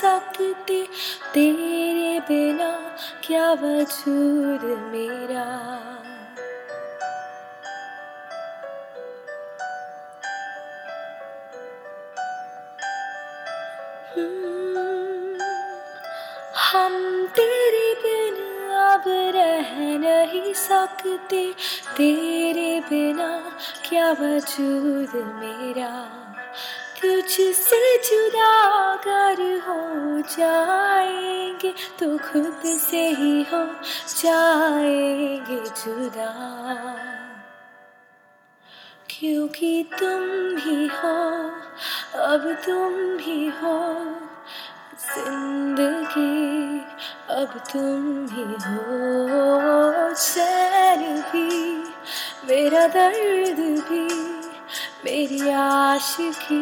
सकती तेरे बिना क्या वजूद मेरा? हम तेरे बिन अब रह नहीं सकते, तेरे बिना क्या वजूद मेरा? तुझसे जुदा अगर हो जाएँगे तो खुद से ही हो जाएँगे जुदा। क्योंकि तुम ही हो, अब तुम ही हो, ज़िंदगी अब तुम ही हो। चैन भी, मेरा दर्द भी मेरी आशिकी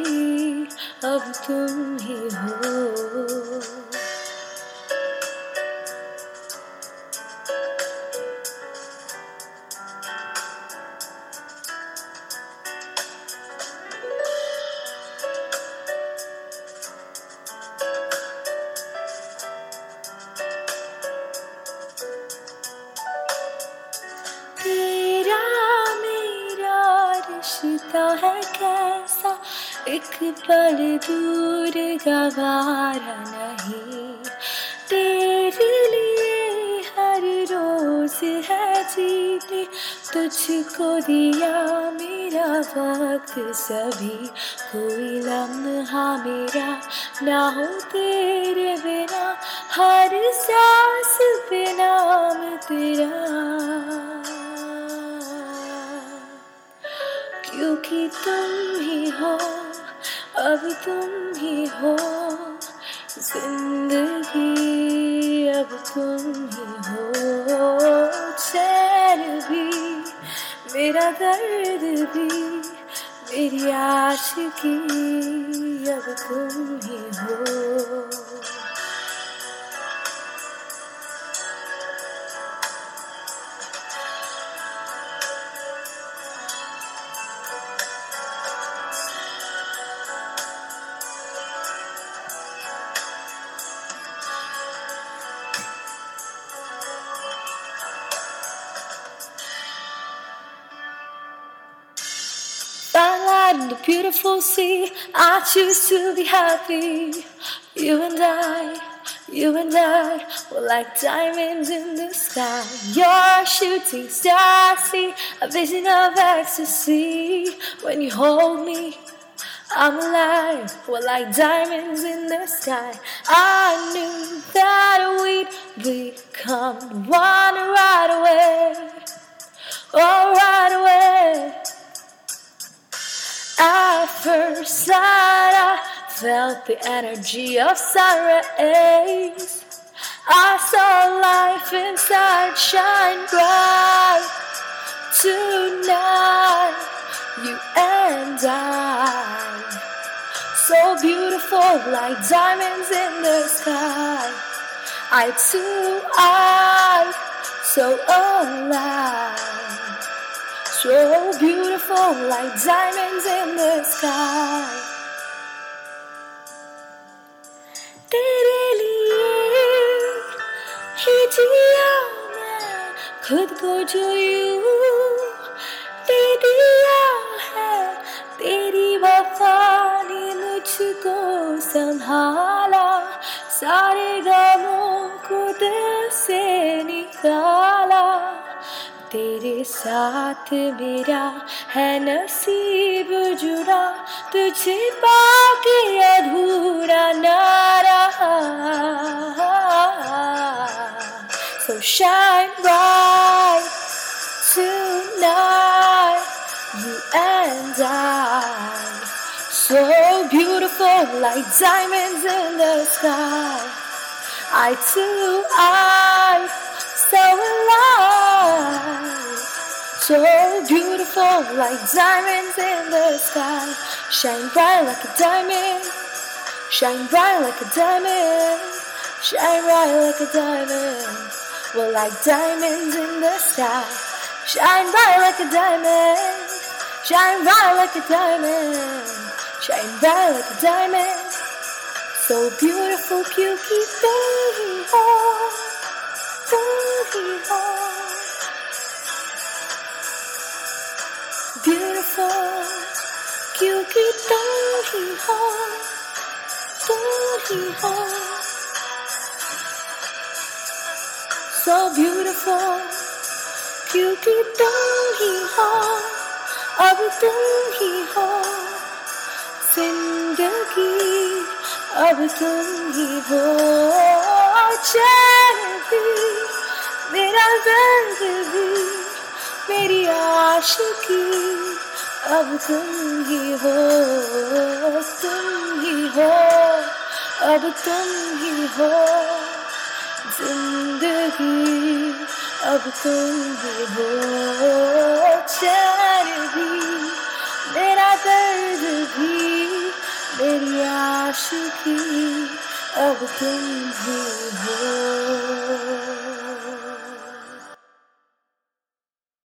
अब तुम ही हो। रिश्ता है कैसा? एक पल दूर गवारा नहीं। तेरे लिए हर रोज है जीते तुझको दिया मेरा वक्त सभी। कोई लम्हा मेरा ना हो तेरे बिना। हर सांस नाम तेरा। क्योंकि तुम ही हो, अब तुम ही हो, ज़िंदगी अब तुम ही हो। चैन भी, मेरा दर्द भी, मेरी आशिकी अब तुम ही हो। The beautiful sea. I choose to be happy. You and I, you and I, were like diamonds in the sky. You're shooting star. See a vision of ecstasy when you hold me. I'm alive, we're like diamonds in the sky. I knew that we'd become one right away. Oh, right away. First sight, I felt the energy of sun rays. I saw life inside shine bright. Tonight, you and I, so beautiful like diamonds in the sky. I too, I, so alive. So beautiful like diamonds in the sky. तेरे लिए ही जिया मैं खुद को जो यूं दे दिया है तेरी वफा ने मुझको संभाला सारे गमों को दिल से निकाला तेरे साथ मेरा है नसीब जुड़ा तुझे पाके अधूरा ना रहा So shine bright tonight, you and I. So beautiful like diamonds in the sky. I too, I, so alive. So beautiful, like diamonds in the sky. Shine bright like a diamond. Shine bright like a diamond. Shine bright like a diamond. We're like diamonds in the sky. Shine bright like a diamond. Shine bright like a diamond. Shine bright like a diamond. So beautiful, Puky Baby. Oh, baby. Oh. क्योंकि तुम ही हो तुम ही हो so beautiful क्योंकि तुम ही हो अब तुम ही हो जिंदगी अब तुम ही हो चैन भी मेरा दर्द भी मेरी आशिकी अब तुम ही हो, तुम ही हो, अब तुम ही हो, ज़िंदगी, अब तुम ही हो चैन भी, मेरा दर्द भी, मेरी आशिकी, अब तुम ही हो।